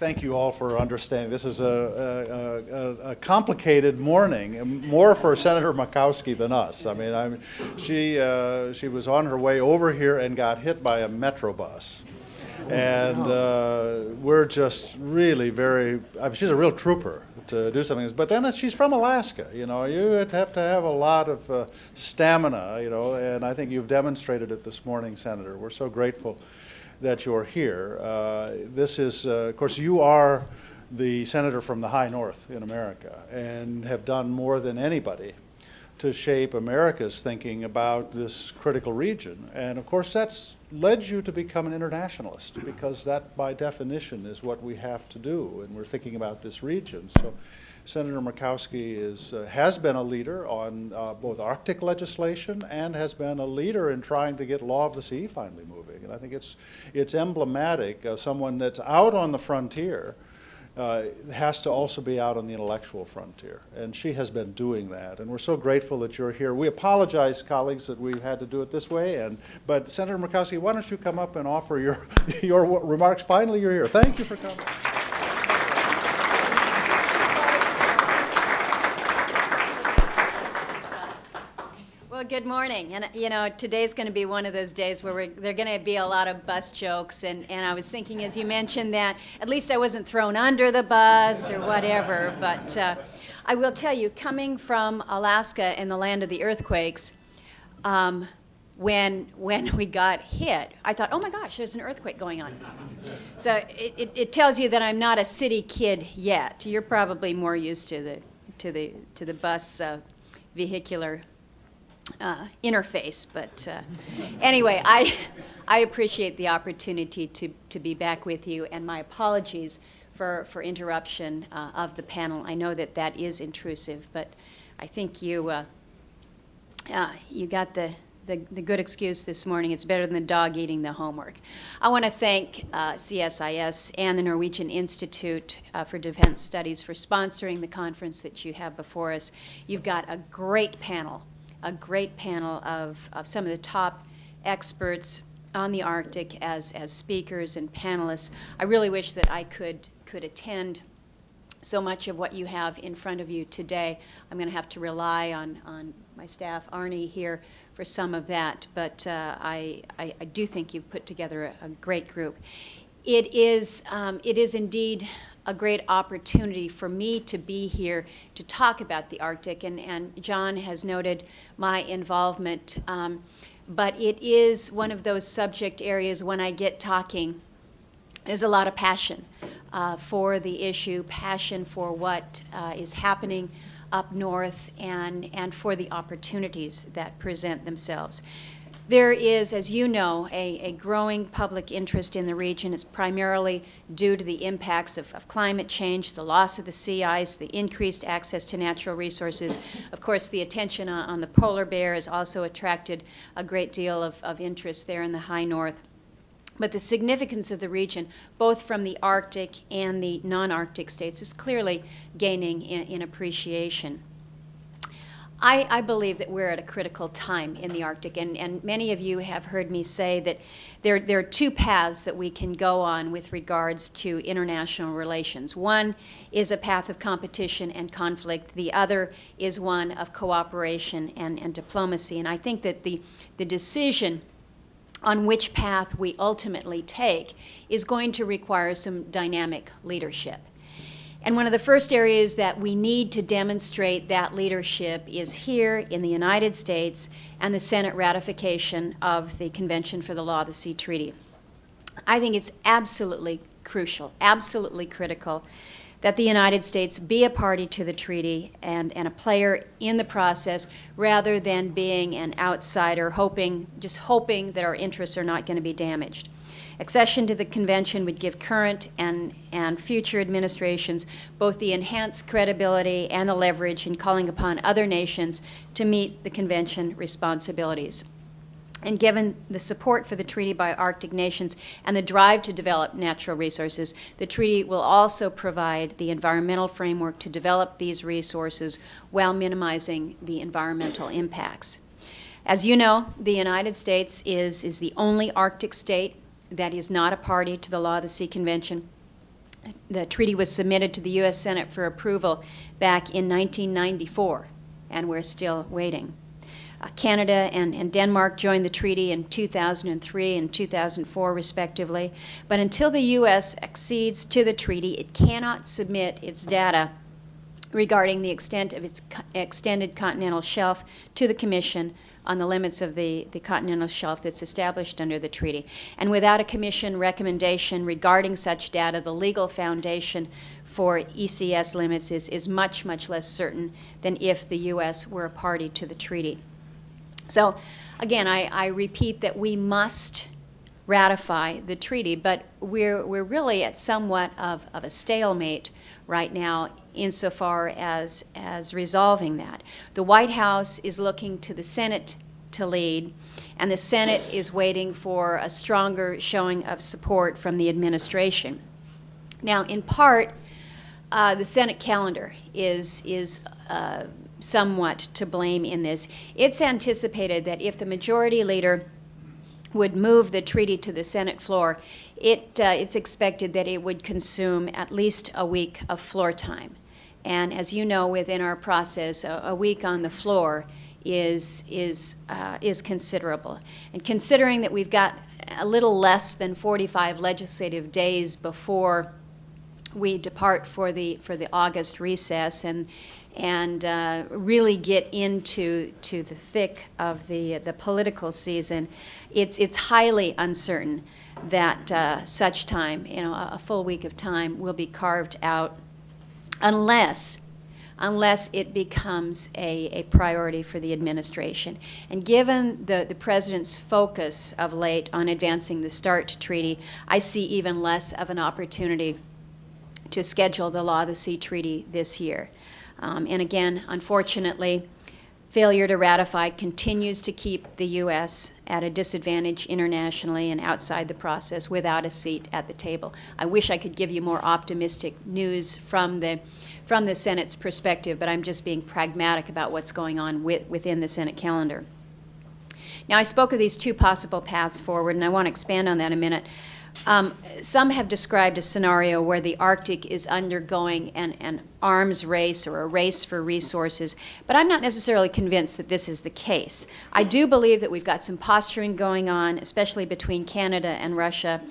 thank you all for understanding. This is a, a, a, a complicated morning, more for Senator Murkowski than us. I mean, I, she, uh, she was on her way over here and got hit by a metro bus. And uh, we're just really very, I mean, she's a real trooper to do something. But then she's from Alaska, you know, you have to have a lot of uh, stamina, you know, and I think you've demonstrated it this morning, Senator. We're so grateful that you're here. Uh, this is, uh, of course, you are the senator from the high north in America and have done more than anybody to shape America's thinking about this critical region. And of course, that's led you to become an internationalist because that, by definition, is what we have to do. And we're thinking about this region. So Senator Murkowski is, uh, has been a leader on uh, both Arctic legislation and has been a leader in trying to get Law of the Sea finally moving. And I think it's, it's emblematic of someone that's out on the frontier uh, has to also be out on the intellectual frontier. And she has been doing that. And we're so grateful that you're here. We apologize, colleagues, that we've had to do it this way. And, but Senator Murkowski, why don't you come up and offer your, your remarks? Finally, you're here. Thank you for coming. Well, good morning. And, you know, today's going to be one of those days where there are going to be a lot of bus jokes. And, and I was thinking, as you mentioned, that at least I wasn't thrown under the bus or whatever. But uh, I will tell you, coming from Alaska and the land of the earthquakes, um, when, when we got hit, I thought, oh my gosh, there's an earthquake going on. So it, it, it tells you that I'm not a city kid yet. You're probably more used to the, to the, to the bus uh, vehicular uh, interface. But uh, anyway, I, I appreciate the opportunity to, to be back with you, and my apologies for, for interruption uh, of the panel. I know that that is intrusive, but I think you, uh, uh, you got the, the, the, good excuse this morning. It's better than the dog eating the homework. I want to thank uh, CSIS and the Norwegian Institute uh, for Defense Studies for sponsoring the conference that you have before us. You've got a great panel a great panel of, of some of the top experts on the Arctic as, as speakers and panelists. I really wish that I could, could attend so much of what you have in front of you today. I'm going to have to rely on, on my staff, Arnie, here for some of that, but uh, I, I, I, do think you've put together a, a great group. It is, um, it is indeed a great opportunity for me to be here to talk about the Arctic. And, and John has noted my involvement. Um, but it is one of those subject areas when I get talking, there's a lot of passion uh, for the issue, passion for what uh, is happening up north, and, and for the opportunities that present themselves. There is, as you know, a, a, growing public interest in the region. It's primarily due to the impacts of, of, climate change, the loss of the sea ice, the increased access to natural resources. Of course, the attention on, on the polar bear has also attracted a great deal of, of interest there in the high north. But the significance of the region, both from the Arctic and the non Arctic states, is clearly gaining in, in appreciation. I, I, believe that we're at a critical time in the Arctic, and, and many of you have heard me say that there, there are two paths that we can go on with regards to international relations. One is a path of competition and conflict, the other is one of cooperation and, and diplomacy. And I think that the, the decision on which path we ultimately take is going to require some dynamic leadership. And one of the first areas that we need to demonstrate that leadership is here in the United States and the Senate ratification of the Convention for the Law of the Sea Treaty. I think it's absolutely crucial, absolutely critical that the United States be a party to the treaty and, and a player in the process rather than being an outsider, hoping, just hoping that our interests are not going to be damaged. Accession to the convention would give current and, and future administrations both the enhanced credibility and the leverage in calling upon other nations to meet the convention responsibilities. And given the support for the treaty by Arctic nations and the drive to develop natural resources, the treaty will also provide the environmental framework to develop these resources while minimizing the environmental impacts. As you know, the United States is, is the only Arctic state that is not a party to the Law of the Sea Convention. The treaty was submitted to the U.S. Senate for approval back in 1994, and we're still waiting. Uh, Canada and, and Denmark joined the treaty in 2003 and 2004, respectively. But until the U.S. accedes to the treaty, it cannot submit its data regarding the extent of its co- extended continental shelf to the Commission on the limits of the, the continental shelf that's established under the treaty. And without a Commission recommendation regarding such data, the legal foundation for ECS limits is, is much, much less certain than if the U.S. were a party to the treaty. So, again, I, I repeat that we must ratify the treaty, but we're, we're really at somewhat of, of a stalemate right now insofar as, as resolving that. The White House is looking to the Senate to lead, and the Senate is waiting for a stronger showing of support from the administration. Now, in part, uh, the Senate calendar is, is uh, somewhat to blame in this. It's anticipated that if the majority leader would move the treaty to the Senate floor, it, uh, it's expected that it would consume at least a week of floor time. And as you know, within our process, a, a week on the floor is, is, uh, is considerable. And considering that we've got a little less than 45 legislative days before we depart for the, for the August recess and, and uh, really get into to the thick of the, the political season, it's, it's highly uncertain that uh, such time, you know, a, a full week of time, will be carved out unless unless it becomes a, a priority for the administration. And given the, the president's focus of late on advancing the START treaty, I see even less of an opportunity to schedule the Law of the Sea treaty this year. Um, and again, unfortunately, failure to ratify continues to keep the U.S. at a disadvantage internationally and outside the process without a seat at the table. I wish I could give you more optimistic news from the from the Senate's perspective, but I'm just being pragmatic about what's going on with, within the Senate calendar. Now, I spoke of these two possible paths forward, and I want to expand on that a minute. Um, some have described a scenario where the Arctic is undergoing an, an arms race or a race for resources, but I'm not necessarily convinced that this is the case. I do believe that we've got some posturing going on, especially between Canada and Russia,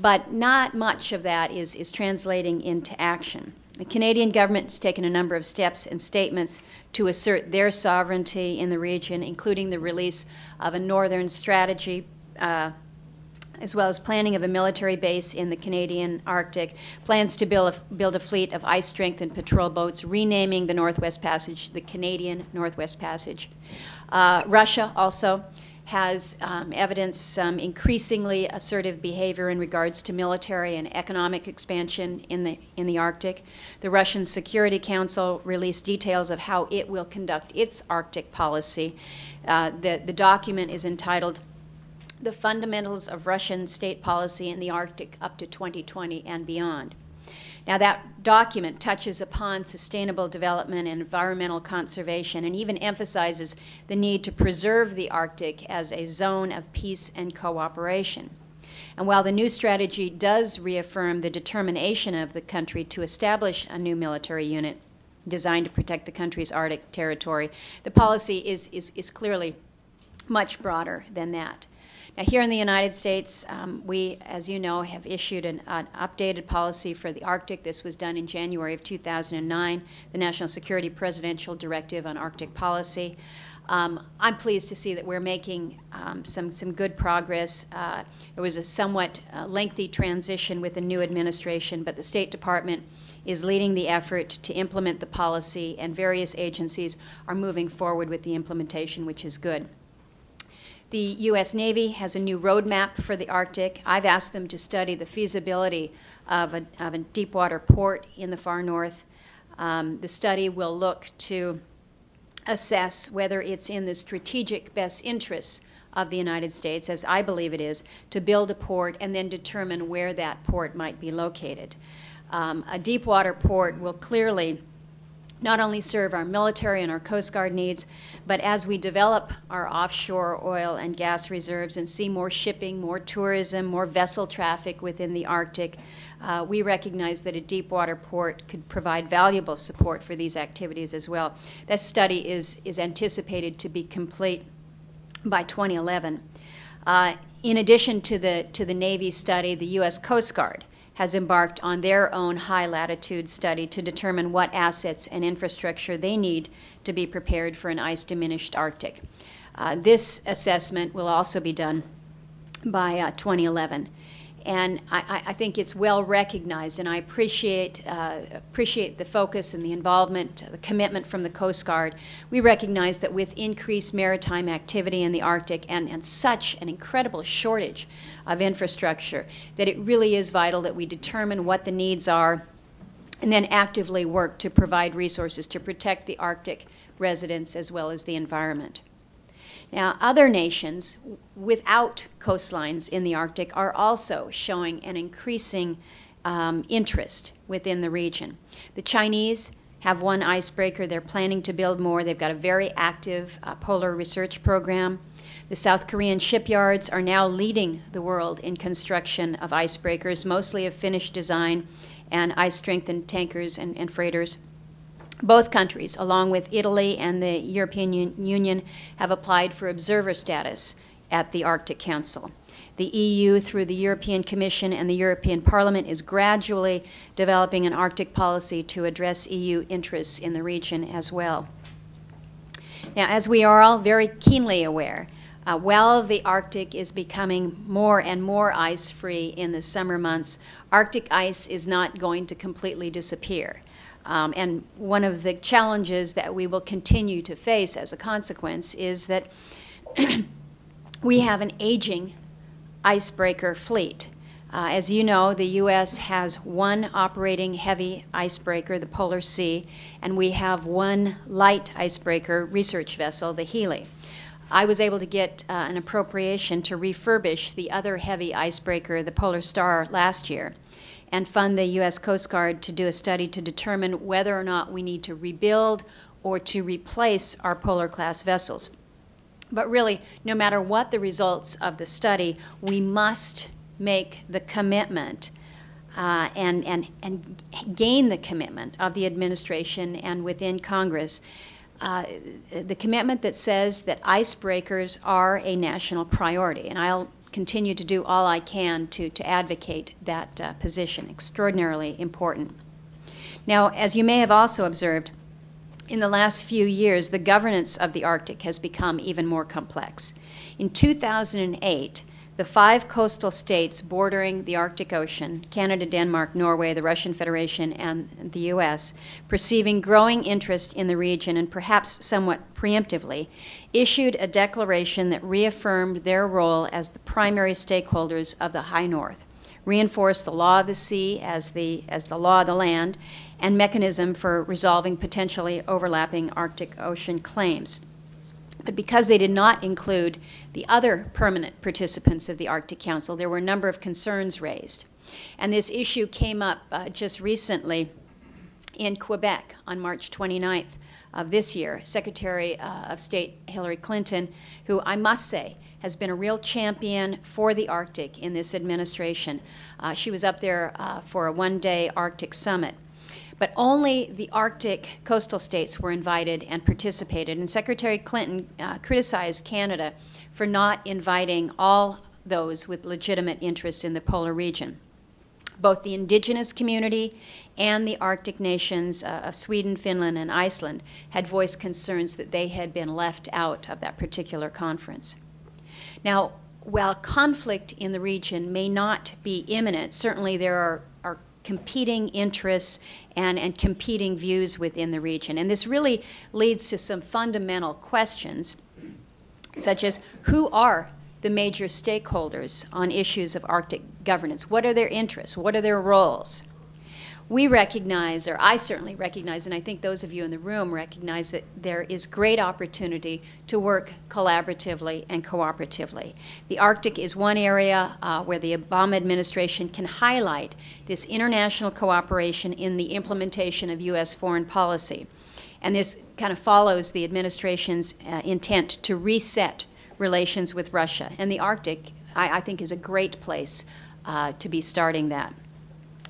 but not much of that is, is translating into action. The Canadian government has taken a number of steps and statements to assert their sovereignty in the region, including the release of a northern strategy. Uh, as well as planning of a military base in the Canadian Arctic, plans to build a, build a fleet of ice strengthened patrol boats, renaming the Northwest Passage the Canadian Northwest Passage. Uh, Russia also has um, evidenced some increasingly assertive behavior in regards to military and economic expansion in the, in the Arctic. The Russian Security Council released details of how it will conduct its Arctic policy. Uh, the, the document is entitled The Fundamentals of Russian State Policy in the Arctic up to 2020 and Beyond. Now, that document touches upon sustainable development and environmental conservation and even emphasizes the need to preserve the Arctic as a zone of peace and cooperation. And while the new strategy does reaffirm the determination of the country to establish a new military unit designed to protect the country's Arctic territory, the policy is, is, is clearly much broader than that. Now, here in the United States, um, we, as you know, have issued an, an, updated policy for the Arctic. This was done in January of 2009, the National Security Presidential Directive on Arctic Policy. Um, I'm pleased to see that we're making um, some, some good progress. Uh, it was a somewhat uh, lengthy transition with the new administration, but the State Department is leading the effort to implement the policy, and various agencies are moving forward with the implementation, which is good. The U.S. Navy has a new roadmap for the Arctic. I've asked them to study the feasibility of a, of a deepwater port in the far north. Um, the study will look to assess whether it's in the strategic best interests of the United States, as I believe it is, to build a port and then determine where that port might be located. Um, a deepwater port will clearly not only serve our military and our Coast Guard needs, but as we develop our offshore oil and gas reserves and see more shipping, more tourism, more vessel traffic within the Arctic, uh, we recognize that a deep water port could provide valuable support for these activities as well. That study is, is anticipated to be complete by 2011. Uh, in addition to the, to the Navy study, the U.S. Coast Guard has embarked on their own high latitude study to determine what assets and infrastructure they need to be prepared for an ice diminished Arctic. Uh, this assessment will also be done by uh, 2011 and I, I, think it's well recognized, and I appreciate uh, appreciate the focus and the involvement, the commitment from the Coast Guard. We recognize that with increased maritime activity in the Arctic and, and such an incredible shortage of infrastructure, that it really is vital that we determine what the needs are and then actively work to provide resources to protect the Arctic residents as well as the environment. Now, other nations without coastlines in the Arctic are also showing an increasing um, interest within the region. The Chinese have one icebreaker. They're planning to build more. They've got a very active uh, polar research program. The South Korean shipyards are now leading the world in construction of icebreakers, mostly of Finnish design and ice strengthened tankers and, and freighters. Both countries, along with Italy and the European Un Union, have applied for observer status at the Arctic Council. The EU, through the European Commission and the European Parliament, is gradually developing an Arctic policy to address EU interests in the region as well. Now, as we are all very keenly aware, uh, while the Arctic is becoming more and more ice free in the summer months, Arctic ice is not going to completely disappear. Um, and one of the challenges that we will continue to face as a consequence is that we have an aging icebreaker fleet. Uh, as you know, the U.S. has one operating heavy icebreaker, the Polar Sea, and we have one light icebreaker research vessel, the Healy. I was able to get uh, an appropriation to refurbish the other heavy icebreaker, the Polar Star, last year and fund the U.S. Coast Guard to do a study to determine whether or not we need to rebuild or to replace our polar class vessels. But really, no matter what the results of the study, we must make the commitment uh, and, and, and gain the commitment of the administration and within Congress. Uh, the commitment that says that icebreakers are a national priority. And I'll continue to do all I can to, to advocate that uh, position. Extraordinarily important. Now, as you may have also observed, in the last few years, the governance of the Arctic has become even more complex. In 2008, the five coastal states bordering the Arctic Ocean Canada, Denmark, Norway, the Russian Federation, and the U.S. perceiving growing interest in the region and perhaps somewhat preemptively, issued a declaration that reaffirmed their role as the primary stakeholders of the High North, reinforced the law of the sea as the, as the law of the land, and mechanism for resolving potentially overlapping Arctic Ocean claims. But because they did not include the other permanent participants of the Arctic Council, there were a number of concerns raised. And this issue came up uh, just recently in Quebec on March 29th of this year. Secretary uh, of State Hillary Clinton, who I must say has been a real champion for the Arctic in this administration. Uh, she was up there uh, for a one day Arctic summit. But only the Arctic coastal states were invited and participated. And Secretary Clinton uh, criticized Canada for not inviting all those with legitimate interests in the polar region. Both the indigenous community and the Arctic nations uh, of Sweden, Finland, and Iceland had voiced concerns that they had been left out of that particular conference. Now, while conflict in the region may not be imminent, certainly there are competing interests and, and competing views within the region. And this really leads to some fundamental questions, such as who are the major stakeholders on issues of Arctic governance? What are their interests? What are their roles? we recognize, or I certainly recognize, and I think those of you in the room recognize that there is great opportunity to work collaboratively and cooperatively. The Arctic is one area uh, where the Obama administration can highlight this international cooperation in the implementation of U.S. foreign policy. And this kind of follows the administration's uh, intent to reset relations with Russia. And the Arctic, I, I think, is a great place uh, to be starting that.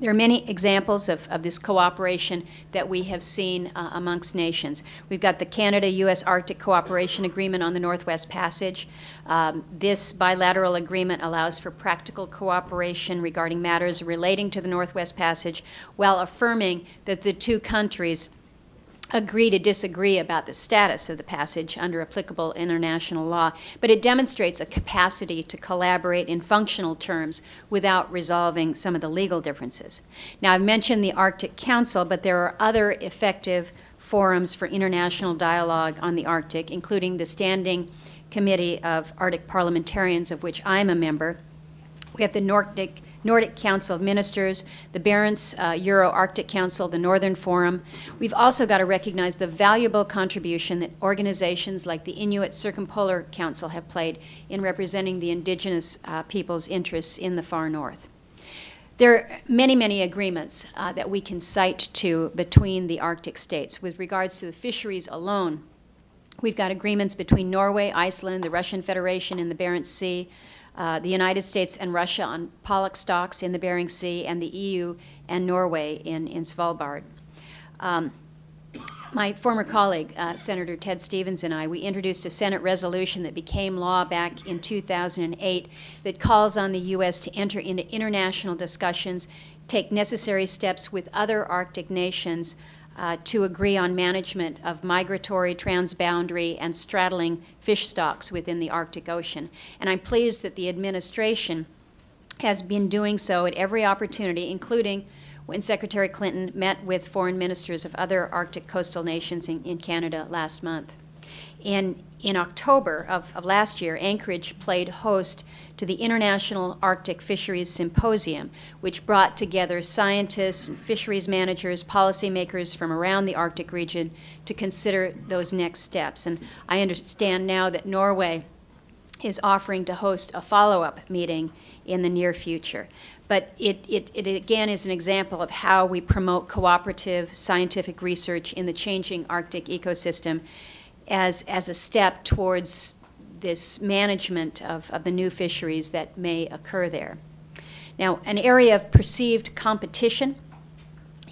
There are many examples of, of this cooperation that we have seen uh, amongst nations. We've got the Canada U.S. Arctic Cooperation Agreement on the Northwest Passage. Um, this bilateral agreement allows for practical cooperation regarding matters relating to the Northwest Passage while affirming that the two countries agree to disagree about the status of the passage under applicable international law, but it demonstrates a capacity to collaborate in functional terms without resolving some of the legal differences. Now, I've mentioned the Arctic Council, but there are other effective forums for international dialogue on the Arctic, including the Standing Committee of Arctic Parliamentarians, of which I'm a member. We have the Nordic Nordic Council of Ministers, the Barents uh, Euro Arctic Council, the Northern Forum. We've also got to recognize the valuable contribution that organizations like the Inuit Circumpolar Council have played in representing the indigenous uh, people's interests in the far north. There are many, many agreements uh, that we can cite to between the Arctic states. With regards to the fisheries alone, we've got agreements between Norway, Iceland, the Russian Federation, and the Barents Sea uh, the United States and Russia on pollock stocks in the Bering Sea, and the EU and Norway in, in Svalbard. Um, my former colleague, uh, Senator Ted Stevens, and I, we introduced a Senate resolution that became law back in 2008 that calls on the U.S. to enter into international discussions, take necessary steps with other Arctic nations uh, to agree on management of migratory, transboundary, and straddling fish stocks within the Arctic Ocean. And I'm pleased that the administration has been doing so at every opportunity, including when Secretary Clinton met with foreign ministers of other Arctic coastal nations in, in Canada last month. In, in October of, of last year, Anchorage played host to the International Arctic Fisheries Symposium, which brought together scientists, and fisheries managers, policymakers from around the Arctic region to consider those next steps. And I understand now that Norway is offering to host a follow up meeting in the near future. But it, it, it, again is an example of how we promote cooperative scientific research in the changing Arctic ecosystem as, as a step towards this management of, of the new fisheries that may occur there. Now, an area of perceived competition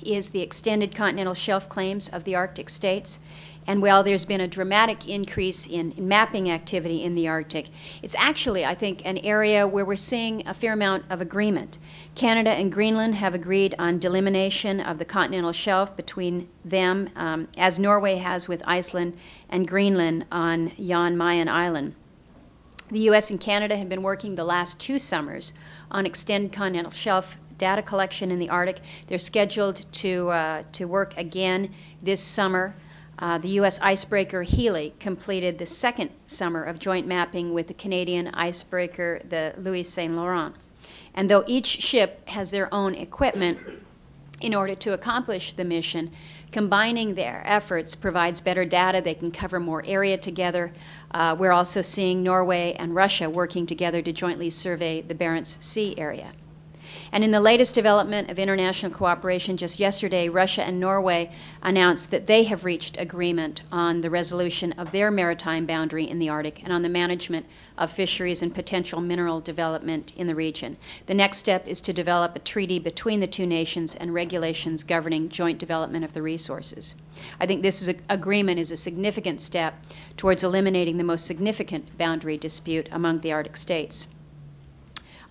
is the extended continental shelf claims of the Arctic states. And while there's been a dramatic increase in, in, mapping activity in the Arctic, it's actually, I think, an area where we're seeing a fair amount of agreement. Canada and Greenland have agreed on delimitation of the continental shelf between them, um, as Norway has with Iceland and Greenland on Jan Mayen Island. The U.S. and Canada have been working the last two summers on extended continental shelf data collection in the Arctic. They're scheduled to, uh, to work again this summer. Uh, the U.S. icebreaker Healy completed the second summer of joint mapping with the Canadian icebreaker, the Louis Saint Laurent. And though each ship has their own equipment, in order to accomplish the mission, combining their efforts provides better data. They can cover more area together. Uh, we're also seeing Norway and Russia working together to jointly survey the Barents Sea area. And in the latest development of international cooperation, just yesterday, Russia and Norway announced that they have reached agreement on the resolution of their maritime boundary in the Arctic and on the management of fisheries and potential mineral development in the region. The next step is to develop a treaty between the two nations and regulations governing joint development of the resources. I think this is agreement is a significant step towards eliminating the most significant boundary dispute among the Arctic states.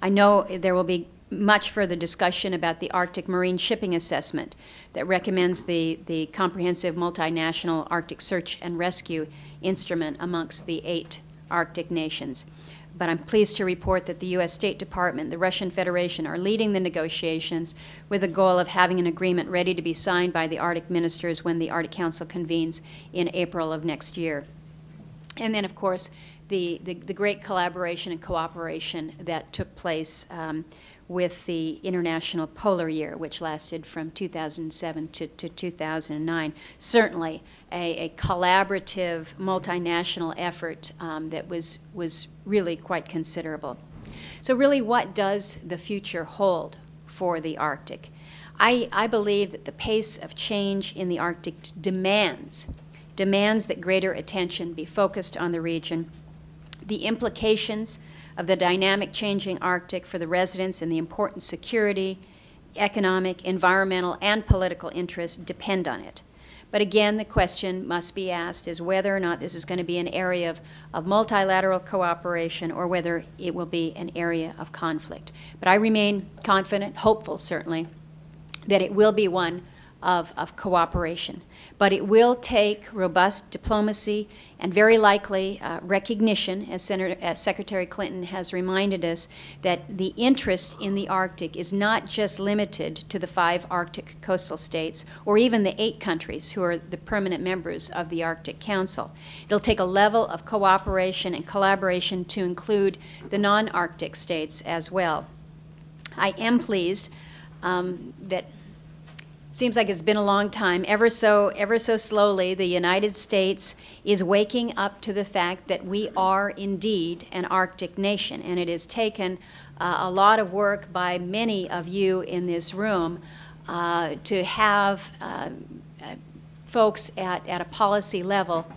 I know there will be much further discussion about the Arctic Marine Shipping Assessment that recommends the, the comprehensive multinational Arctic search and rescue instrument amongst the eight Arctic nations. But I'm pleased to report that the U.S. State Department, the Russian Federation are leading the negotiations with the goal of having an agreement ready to be signed by the Arctic ministers when the Arctic Council convenes in April of next year. And then, of course, the, the, the great collaboration and cooperation that took place um, with the International Polar Year, which lasted from 2007 to, to 2009. Certainly a, a collaborative, multinational effort um, that was, was really quite considerable. So, really, what does the future hold for the Arctic? I, I believe that the pace of change in the Arctic demands demands that greater attention be focused on the region. The implications of the dynamic changing Arctic for the residents and the important security economic, environmental, and political interests depend on it. But again, the question must be asked is whether or not this is going to be an area of, of multilateral cooperation or whether it will be an area of conflict. But I remain confident, hopeful certainly, that it will be one of, of cooperation. But it will take robust diplomacy and very likely uh, recognition, as, Senator, as Secretary Clinton has reminded us, that the interest in the Arctic is not just limited to the five Arctic coastal states or even the eight countries who are the permanent members of the Arctic Council. It'll take a level of cooperation and collaboration to include the non Arctic states as well. I am pleased um, that seems like it's been a long time. Ever so, ever so slowly, the United States is waking up to the fact that we are indeed an Arctic nation, and it has taken uh, a lot of work by many of you in this room uh, to have uh, uh folks at, at a policy level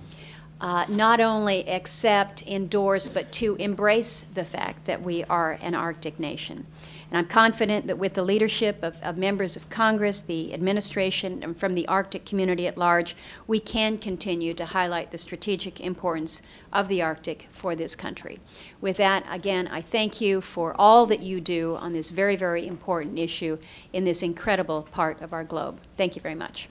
uh, not only accept, endorse, but to embrace the fact that we are an Arctic nation. And I'm confident that with the leadership of, of, members of Congress, the administration, and from the Arctic community at large, we can continue to highlight the strategic importance of the Arctic for this country. With that, again, I thank you for all that you do on this very, very important issue in this incredible part of our globe. Thank you very much.